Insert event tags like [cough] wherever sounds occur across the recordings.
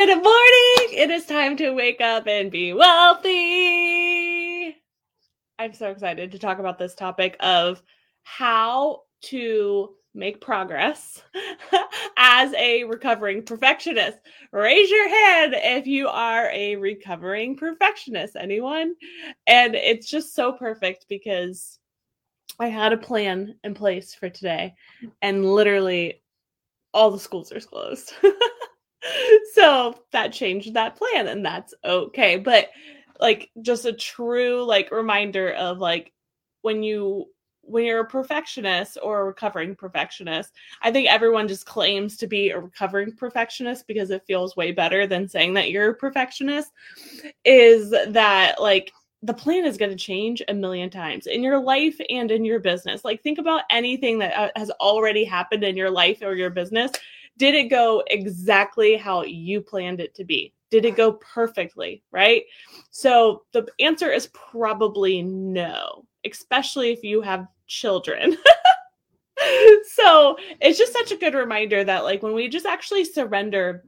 Good morning. It is time to wake up and be wealthy. I'm so excited to talk about this topic of how to make progress [laughs] as a recovering perfectionist. Raise your hand if you are a recovering perfectionist. Anyone? And it's just so perfect because I had a plan in place for today, and literally all the schools are closed. [laughs] [laughs] so that changed that plan and that's okay. But like just a true like reminder of like when you when you're a perfectionist or a recovering perfectionist i think everyone just claims to be a recovering perfectionist because it feels way better than saying that you're a perfectionist is that like the plan is going to change a million times in your life and in your business. Like think about anything that uh, has already happened in your life or your business did it go exactly how you planned it to be? Did it go perfectly? Right. So the answer is probably no, especially if you have children. [laughs] so it's just such a good reminder that, like, when we just actually surrender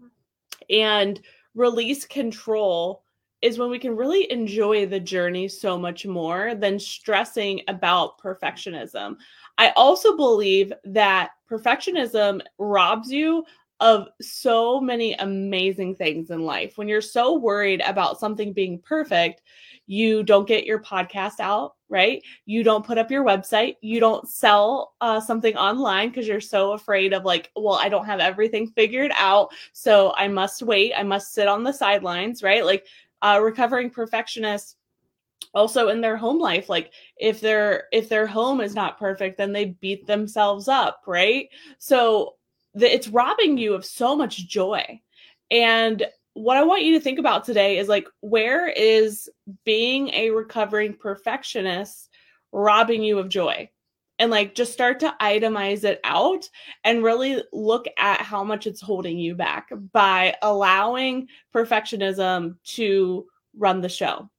and release control, is when we can really enjoy the journey so much more than stressing about perfectionism. I also believe that perfectionism robs you of so many amazing things in life. When you're so worried about something being perfect, you don't get your podcast out, right? You don't put up your website. You don't sell uh, something online because you're so afraid of, like, well, I don't have everything figured out. So I must wait. I must sit on the sidelines, right? Like, uh, recovering perfectionists also in their home life like if their if their home is not perfect then they beat themselves up right? So the, it's robbing you of so much joy. And what i want you to think about today is like where is being a recovering perfectionist robbing you of joy? And like just start to itemize it out and really look at how much it's holding you back by allowing perfectionism to run the show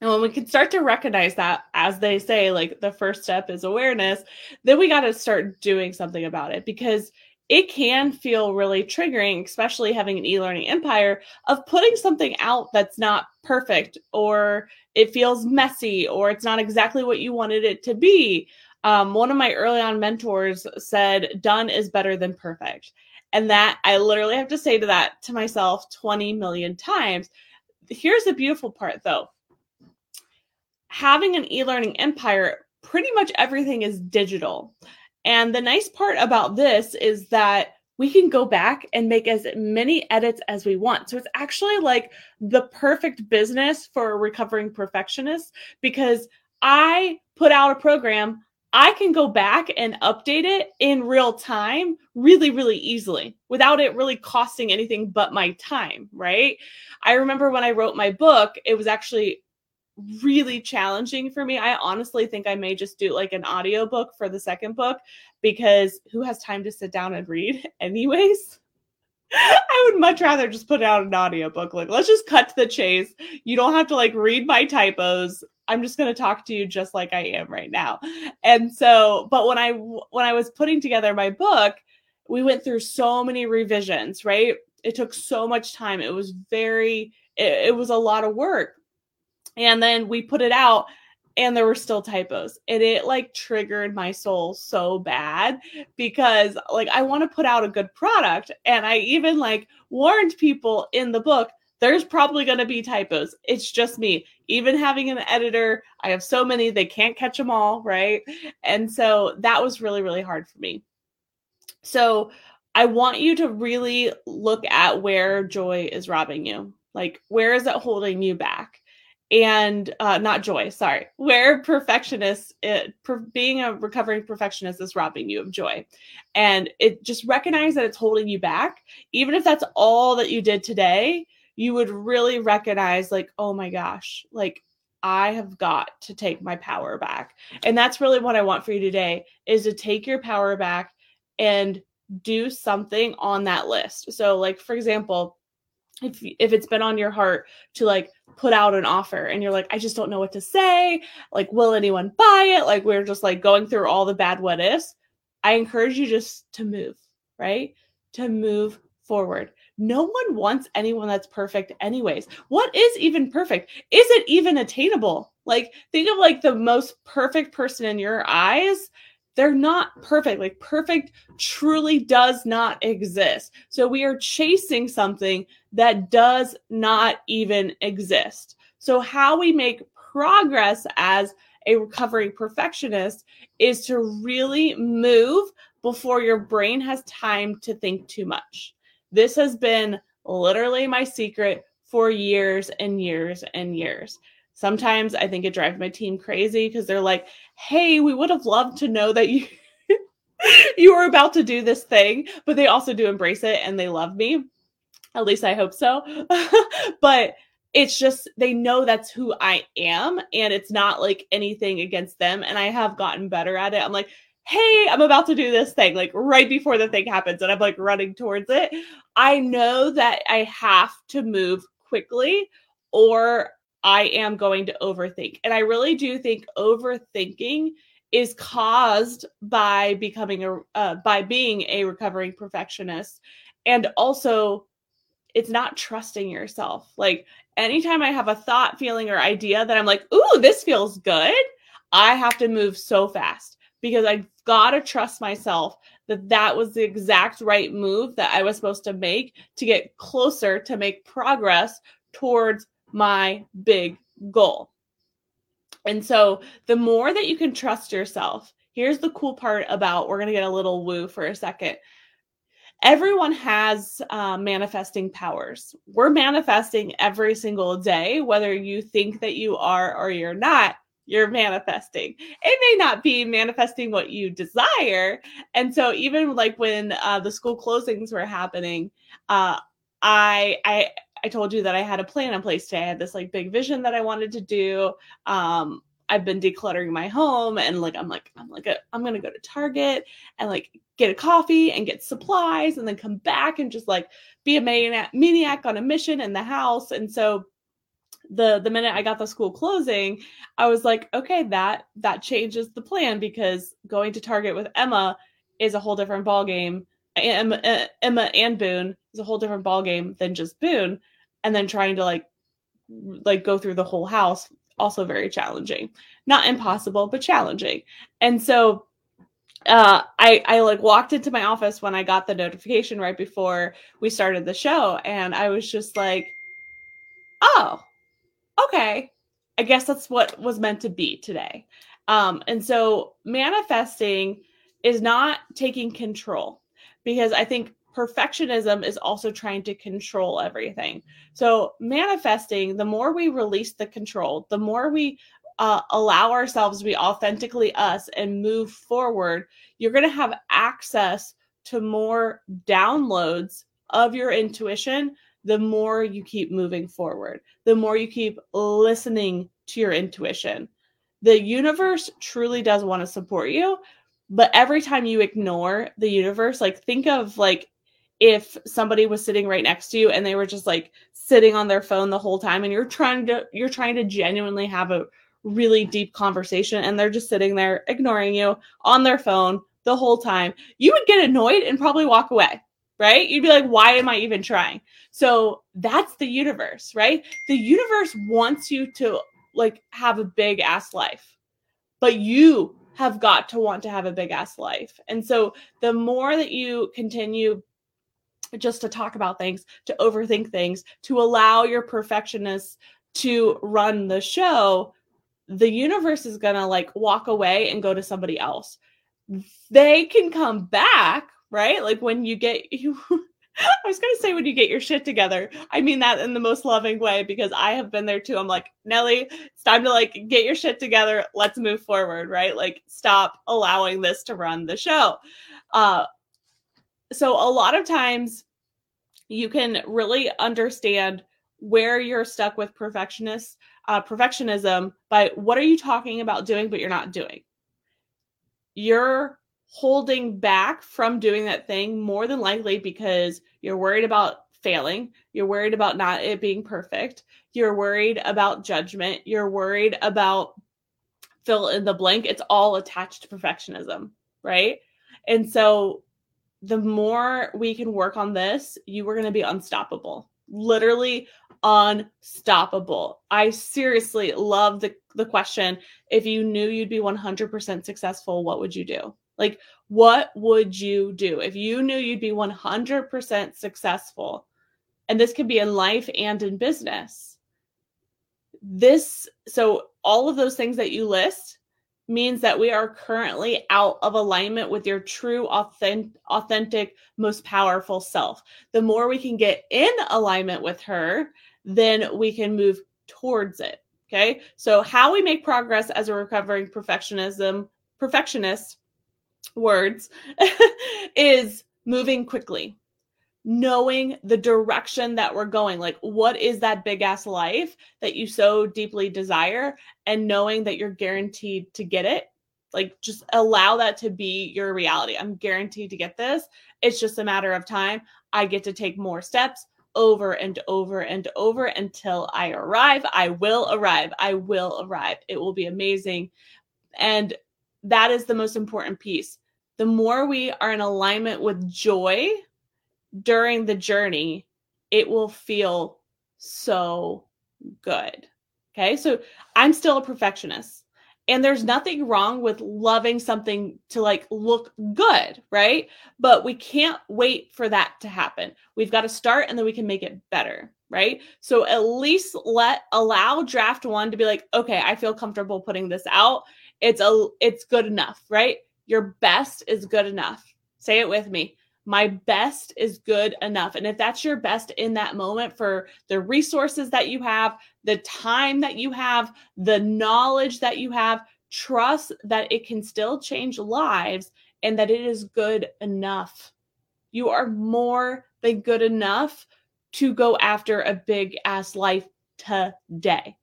and when we can start to recognize that, as they say, like the first step is awareness, then we got to start doing something about it because it can feel really triggering, especially having an e learning empire, of putting something out that's not perfect or it feels messy or it's not exactly what you wanted it to be. Um, one of my early on mentors said, done is better than perfect. And that I literally have to say to that to myself 20 million times. Here's the beautiful part though having an e-learning empire, pretty much everything is digital. And the nice part about this is that we can go back and make as many edits as we want. So it's actually like the perfect business for a recovering perfectionist because I put out a program, I can go back and update it in real time really, really easily without it really costing anything but my time, right? I remember when I wrote my book, it was actually really challenging for me. I honestly think I may just do like an audiobook for the second book because who has time to sit down and read [laughs] anyways? I would much rather just put out an audiobook. Like, let's just cut to the chase. You don't have to like read my typos. I'm just going to talk to you just like I am right now. And so, but when I when I was putting together my book, we went through so many revisions, right? It took so much time. It was very it, it was a lot of work and then we put it out and there were still typos and it like triggered my soul so bad because like i want to put out a good product and i even like warned people in the book there's probably going to be typos. It's just me. Even having an editor i have so many they can't catch them all right? And so that was really really hard for me. So i want you to really look at where joy is robbing you. Like where is it holding you back and uh, not joy sorry. Where perfectionist it, per, being a recovering perfectionist is robbing you of joy. And it just recognize that it's holding you back. Even if that's all that you did today you would really recognize like oh my gosh like i have got to take my power back. And that's really what i want for you today is to take your power back and do something on that list. So like for example if if it's been on your heart to like put out an offer and you're like I just don't know what to say, like will anyone buy it? Like we're just like going through all the bad what ifs. I encourage you just to move, right? To move forward. No one wants anyone that's perfect, anyways. What is even perfect? Is it even attainable? Like, think of like the most perfect person in your eyes. They're not perfect. Like, perfect truly does not exist. So, we are chasing something that does not even exist. So, how we make progress as a recovering perfectionist is to really move before your brain has time to think too much. This has been literally my secret for years and years and years. Sometimes I think it drives my team crazy because they're like, "Hey, we would have loved to know that you [laughs] you were about to do this thing," but they also do embrace it and they love me. At least I hope so. [laughs] but it's just they know that's who I am and it's not like anything against them and I have gotten better at it. I'm like, "Hey, I'm about to do this thing." Like right before the thing happens and I'm like running towards it. I know that I have to move quickly or I am going to overthink. And I really do think overthinking is caused by becoming a uh, by being a recovering perfectionist and also it's not trusting yourself. Like anytime I have a thought, feeling, or idea that I'm like, ooh, this feels good, I have to move so fast because I've got to trust myself that that was the exact right move that I was supposed to make to get closer to make progress towards my big goal. And so the more that you can trust yourself, here's the cool part about we're going to get a little woo for a second everyone has uh, manifesting powers. We're manifesting every single day, whether you think that you are or you're not. You're manifesting. It may not be manifesting what you desire. And so, even like when uh, the school closings were happening, uh, I, I, I told you that I had a plan in place today. I had this like big vision that I wanted to do. Um, I've been decluttering my home and like I'm like I'm like I'm gonna go to Target and like get a coffee and get supplies and then come back and just like be a maniac, maniac on a mission in the house. And so the the minute I got the school closing, I was like, okay, that that changes the plan because going to Target with Emma is a whole different ball game. Emma, Emma and Boone is a whole different ball game than just Boone, and then trying to like like go through the whole house also very challenging. Not impossible, but challenging. And so uh, I I like walked into my office when I got the notification right before we started the show, and I was just like, "Oh, okay, I guess that's what was meant to be today." Um, and so manifesting is not taking control because I think perfectionism is also trying to control everything. So, manifesting, the more we release the control, the more we uh, allow ourselves to be authentically us and move forward, you're going to have access to more downloads of your intuition the more you keep moving forward, the more you keep listening to your intuition. The universe truly does want to support you, but every time you ignore the universe, like think of like if somebody was sitting right next to you and they were just like sitting on their phone the whole time and you're trying to you're trying to genuinely have a really deep conversation and they're just sitting there ignoring you on their phone the whole time you would get annoyed and probably walk away right? You'd be like why am i even trying? So that's the universe right? The universe wants you to like have a big ass life but you have got to want to have a big ass life and so the more that you continue just to talk about things, to overthink things, to allow your perfectionists to run the show, the universe is going to like walk away and go to somebody else. They can come back, right? Like when you get [laughs] you [laughs] I was going to say when you get your shit together. I mean that in the most loving way because I have been there too. I'm like, Nellie, it's time to like get your shit together. Let's move forward, right? Like stop allowing this to run the show. Uh so a lot of times you can really understand where you're stuck with perfectionist uh, perfectionism by what are you talking about doing but you're not doing you're holding back from doing that thing more than likely because you're worried about failing you're worried about not it being perfect you're worried about judgment you're worried about fill in the blank it's all attached to perfectionism right and so the more we can work on this, you are going to be unstoppable. Literally unstoppable. I seriously love the the question if you knew you'd be 100% successful, what would you do? Like what would you do if you knew you'd be 100% successful? And this could be in life and in business. This so all of those things that you list means that we are currently out of alignment with your true, authentic, authentic, most powerful self. The more we can get in alignment with her, then we can move towards it. Okay. So, how we make progress as a recovering perfectionism, perfectionist words [laughs] is moving quickly knowing the direction that we're going. Like, what is that big ass life that you so deeply desire? And knowing that you're guaranteed to get it. Like, just allow that to be your reality. I'm guaranteed to get this. It's just a matter of time. I get to take more steps over and over and over until I arrive. I will arrive. I will arrive. It will be amazing. And that is the most important piece. The more we are in alignment with joy, during the journey, it will feel so good. Okay. So I'm still a perfectionist. And there's nothing wrong with loving something to like look good, right? But we can't wait for that to happen. We've got to start and then we can make it better, right? So at least let allow draft 1 to be like, "Okay, I feel comfortable putting this out. It's a it's good enough, right? Your best is good enough." Say it with me my best is good enough. And if that's your best in that moment for the resources that you have, the time that you have, the knowledge that you have, trust that it can still change lives and that it is good enough. You are more than good enough to go after a big ass life today.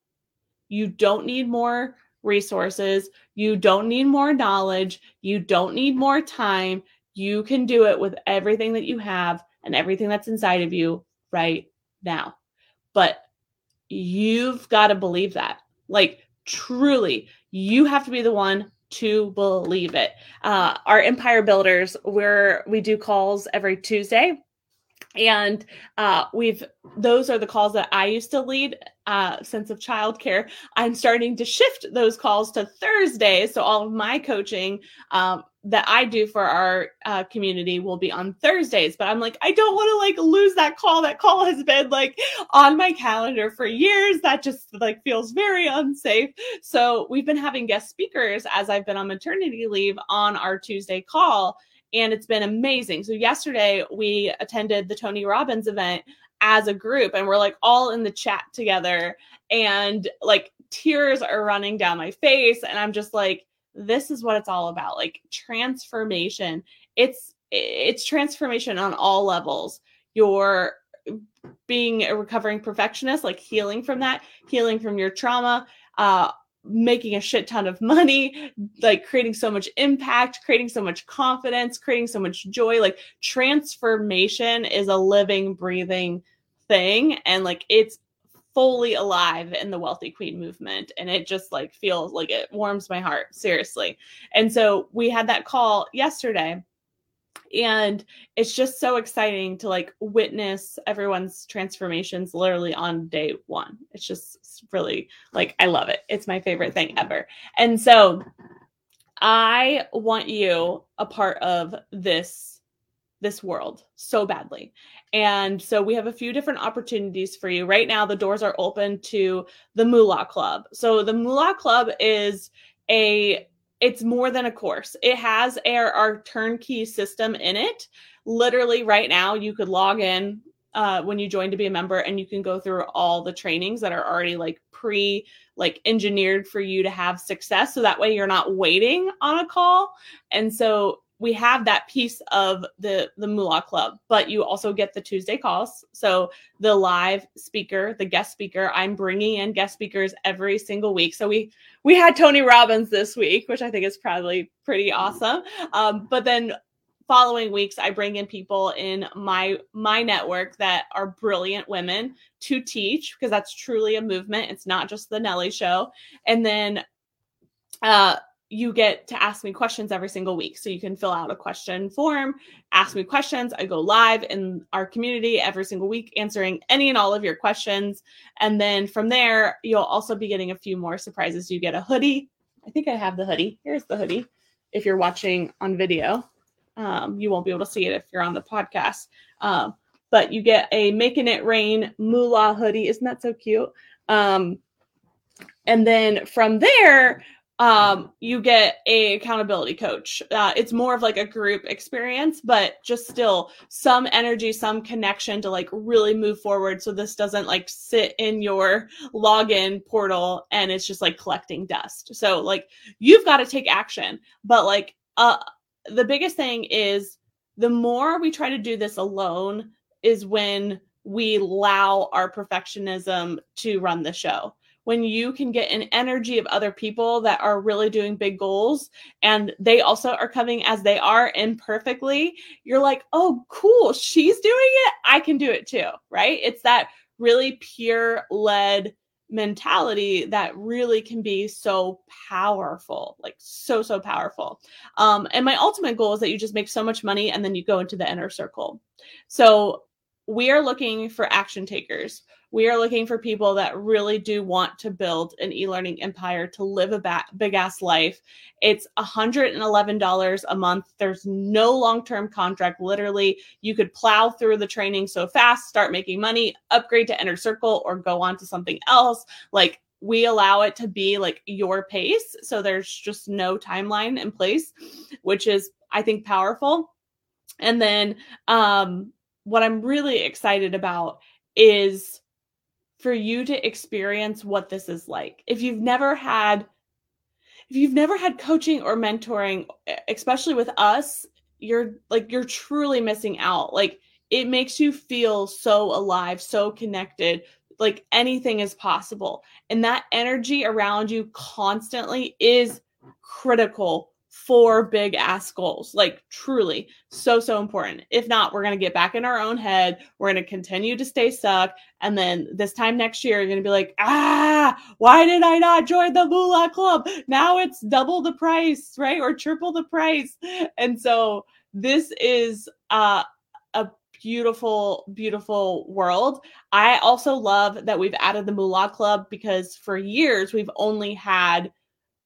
You don't need more resources. You don't need more knowledge. You don't need more time. You can do it with everything that you have and everything that's inside of you right now. But you've got to believe that. Like, truly, you have to be the one to believe it. Uh, our Empire Builders, where we do calls every Tuesday and uh, we've those are the calls that i used to lead uh, sense of childcare. I'm starting to shift those calls to thursdays so all of my coaching um, that i do for our uh, community will be on thursdays. But i'm like i don't want to like lose that call. That call has been like on my calendar for years. That just like feels very unsafe. So we've been having guest speakers as i've been on maternity leave on our tuesday call and it's been amazing. So yesterday we attended the Tony Robbins event as a group and we're like all in the chat together and like tears are running down my face and I'm just like this is what it's all about like transformation it's it's transformation on all levels you're being a recovering perfectionist like healing from that healing from your trauma uh making a shit ton of money, like creating so much impact, creating so much confidence, creating so much joy. Like transformation is a living, breathing thing. And like it's fully alive in the wealthy queen movement. And it just like feels like it warms my heart, seriously. And so we had that call yesterday and it's just so exciting to like witness everyone's transformations literally on day one. It's just really like i love it. It's my favorite thing ever. And so i want you a part of this this world so badly. And so we have a few different opportunities for you. Right now the doors are open to the moolah club. So the moolah club is a it's more than a course. It has our, our turnkey system in it. Literally, right now, you could log in uh, when you join to be a member, and you can go through all the trainings that are already like pre like engineered for you to have success. So that way, you're not waiting on a call. And so we have that piece of the the Moolah Club, but you also get the Tuesday calls. So the live speaker, the guest speaker, I'm bringing in guest speakers every single week. So we we had Tony Robbins this week, which I think is probably pretty awesome. Um, but then following weeks, I bring in people in my my network that are brilliant women to teach because that's truly a movement. It's not just the Nellie show. And then uh you get to ask me questions every single week. So you can fill out a question form, ask me questions. I go live in our community every single week answering any and all of your questions. And then from there, you'll also be getting a few more surprises. You get a hoodie. I think I have the hoodie. Here's the hoodie. If you're watching on video, um, you won't be able to see it if you're on the podcast. Um, but you get a Making It Rain Moolah hoodie. Isn't that so cute? Um, and then from there, um, you get a accountability coach. Uh, it's more of like a group experience, but just still some energy, some connection to like really move forward. So this doesn't like sit in your login portal and it's just like collecting dust. So like you've got to take action, but like uh, the biggest thing is the more we try to do this alone is when we allow our perfectionism to run the show when you can get an energy of other people that are really doing big goals and they also are coming as they are imperfectly, you're like, oh, cool, she's doing it. I can do it too. Right. It's that really pure led mentality that really can be so powerful like so so powerful um and my ultimate goal is that you just make so much money and then you go into the inner circle so we are looking for action takers we are looking for people that really do want to build an e-learning empire to live a ba- big ass life. It's $111 a month. There's no long-term contract. Literally, you could plow through the training so fast, start making money, upgrade to inner circle or go on to something else. Like we allow it to be like your pace. So there's just no timeline in place, which is I think powerful. And then um what I'm really excited about is for you to experience what this is like. If you've never had if you've never had coaching or mentoring, especially with us, you're like you're truly missing out. Like it makes you feel so alive, so connected, like anything is possible. And that energy around you constantly is critical for big ass goals. Like truly so, so important. If not, we're going to get back in our own head. We're going to continue to stay stuck. And then this time next year, you're going to be like, ah, why did I not join the Moolah Club? Now it's double the price, right? Or triple the price. And so this is uh, a beautiful, beautiful world. I also love that we've added the Moolah Club because for years we've only had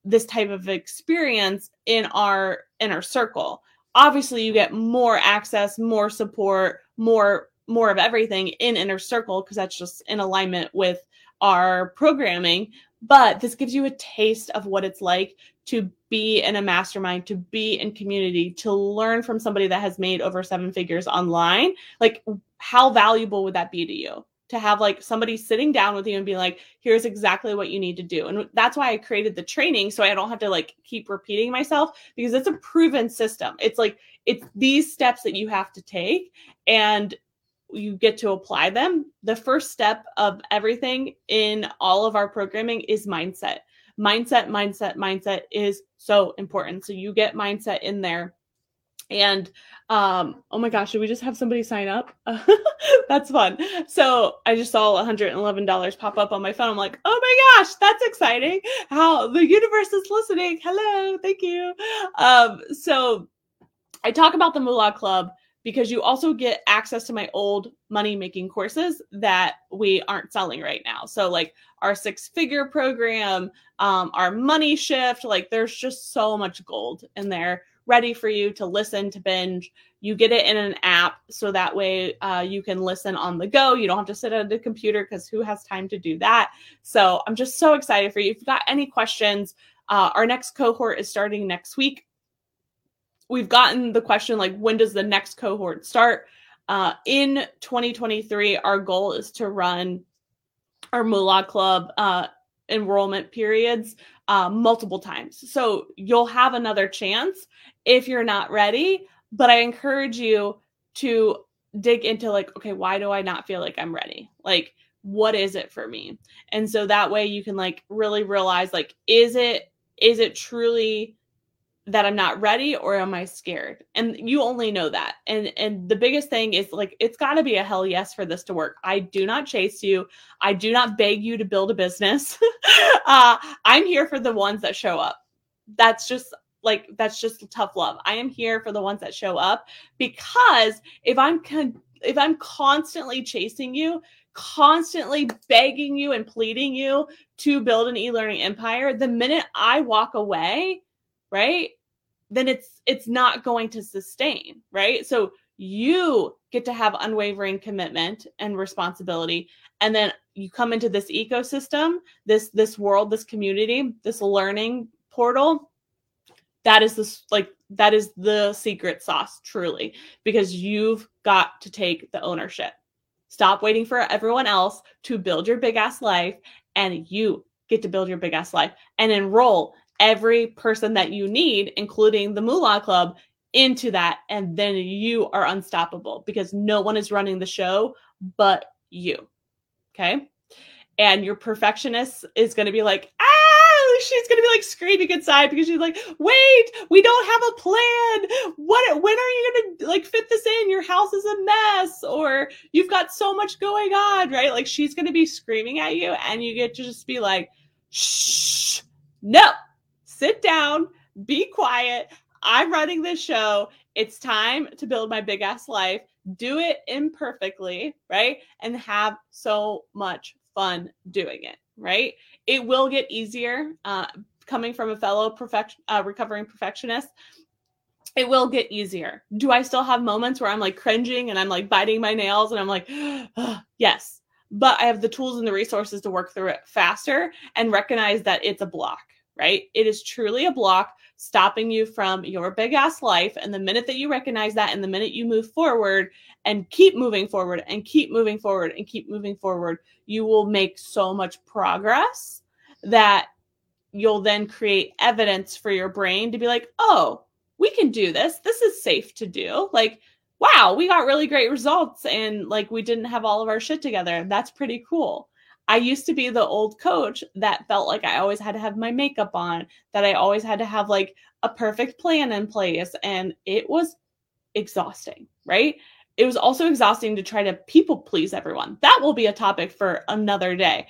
this type of experience in our inner circle. Obviously you get more access more support more more of everything in inner circle because that's just in alignment with our programming but this gives you a taste of what it's like to be in a mastermind to be in community to learn from somebody that has made over seven figures online. Like how valuable would that be to you to have like somebody sitting down with you and be like, here's exactly what you need to do. And that's why I created the training so I don't have to like keep repeating myself because it's a proven system. It's like it's these steps that you have to take and you get to apply them. The first step of everything in all of our programming is mindset. Mindset, mindset, mindset is so important. So you get mindset in there and um, oh my gosh, should we just have somebody sign up? [laughs] that's fun. So I just saw $111 pop up on my phone. I'm like, oh my gosh, that's exciting. How the universe is listening. Hello, thank you. Um, so I talk about the Moolah Club because you also get access to my old money making courses that we aren't selling right now. So, like our six figure program, um, our money shift, like there's just so much gold in there ready for you to listen to binge. You get it in an app so that way uh, you can listen on the go. You don't have to sit at a computer because who has time to do that? So i'm just so excited for you. If you've got any questions uh, our next cohort is starting next week we've gotten the question like when does the next cohort start uh, in 2023 our goal is to run our moolah club uh, enrollment periods uh, multiple times. So you'll have another chance if you're not ready. But I encourage you to dig into like, okay, why do I not feel like I'm ready? Like, what is it for me? And so that way you can like really realize like, is it is it truly that I'm not ready or am I scared? And you only know that. And and the biggest thing is like it's got to be a hell yes for this to work. I do not chase you. I do not beg you to build a business. [laughs] uh, I'm here for the ones that show up. that's just like that's just tough love. I am here for the ones that show up because if I'm con- if I'm constantly chasing you, constantly begging you and pleading you to build an e-learning empire, the minute I walk away, right? Then it's it's not going to sustain, right? So you get to have unwavering commitment and responsibility and then you come into this ecosystem, this this world, this community, this learning portal that is this like that is the secret sauce truly because you've got to take the ownership stop waiting for everyone else to build your big ass life and you get to build your big ass life and enroll every person that you need including the moolah club into that and then you are unstoppable because no one is running the show but you okay and your perfectionist is going to be like ah she's gonna be like screaming inside because she's like, wait, we don't have a plan. What when are you gonna like fit this in? Your house is a mess, or you've got so much going on, right? Like she's gonna be screaming at you, and you get to just be like, shh, no, sit down, be quiet. I'm running this show. It's time to build my big ass life. Do it imperfectly, right? And have so much fun doing it, right? It will get easier uh, coming from a fellow perfect, uh, recovering perfectionist. It will get easier. Do I still have moments where I'm like cringing and I'm like biting my nails and I'm like, [gasps] [sighs] yes, but I have the tools and the resources to work through it faster and recognize that it's a block, right? It is truly a block stopping you from your big ass life. And the minute that you recognize that, and the minute you move forward and keep moving forward and keep moving forward and keep moving forward, you will make so much progress that you'll then create evidence for your brain to be like, oh, we can do this. This is safe to do. Like, wow, we got really great results and like we didn't have all of our shit together. That's pretty cool. I used to be the old coach that felt like I always had to have my makeup on, that I always had to have like a perfect plan in place. And it was exhausting, right? It was also exhausting to try to people please everyone. That will be a topic for another day.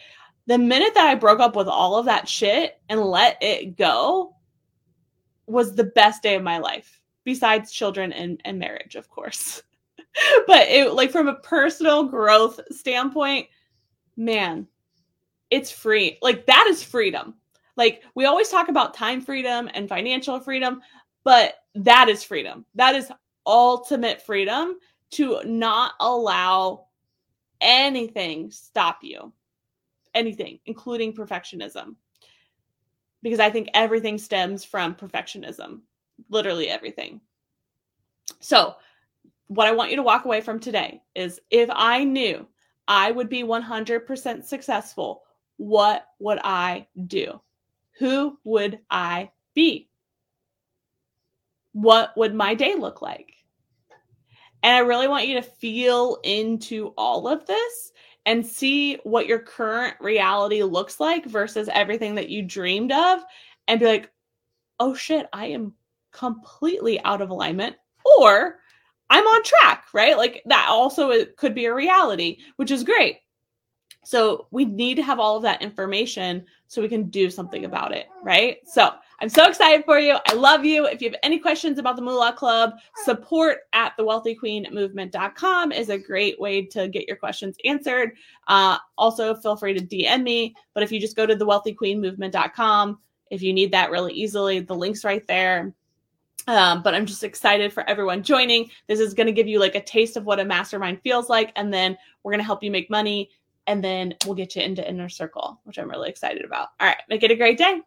The minute that I broke up with all of that shit and let it go was the best day of my life, besides children and, and marriage, of course. [laughs] but it like from a personal growth standpoint, man, it's free. Like that is freedom. Like we always talk about time freedom and financial freedom, but that is freedom. That is ultimate freedom to not allow anything stop you. Anything, including perfectionism. Because I think everything stems from perfectionism. Literally everything. So, what I want you to walk away from today is if I knew I would be 100% successful, what would I do? Who would I be? What would my day look like? And I really want you to feel into all of this and see what your current reality looks like versus everything that you dreamed of and be like, oh shit, I am completely out of alignment. Or I'm on track, right? Like that also could be a reality, which is great. So we need to have all of that information so we can do something about it, right? So I'm so excited for you. I love you. If you have any questions about the Moolah Club, support at thewealthyqueenmovement.com is a great way to get your questions answered. Uh, also, feel free to DM me. But if you just go to thewealthyqueenmovement.com, if you need that really easily, the link's right there. Um, but I'm just excited for everyone joining. This is going to give you like a taste of what a mastermind feels like. And then we're going to help you make money. And then we'll get you into Inner Circle, which I'm really excited about. All right. Make it a great day.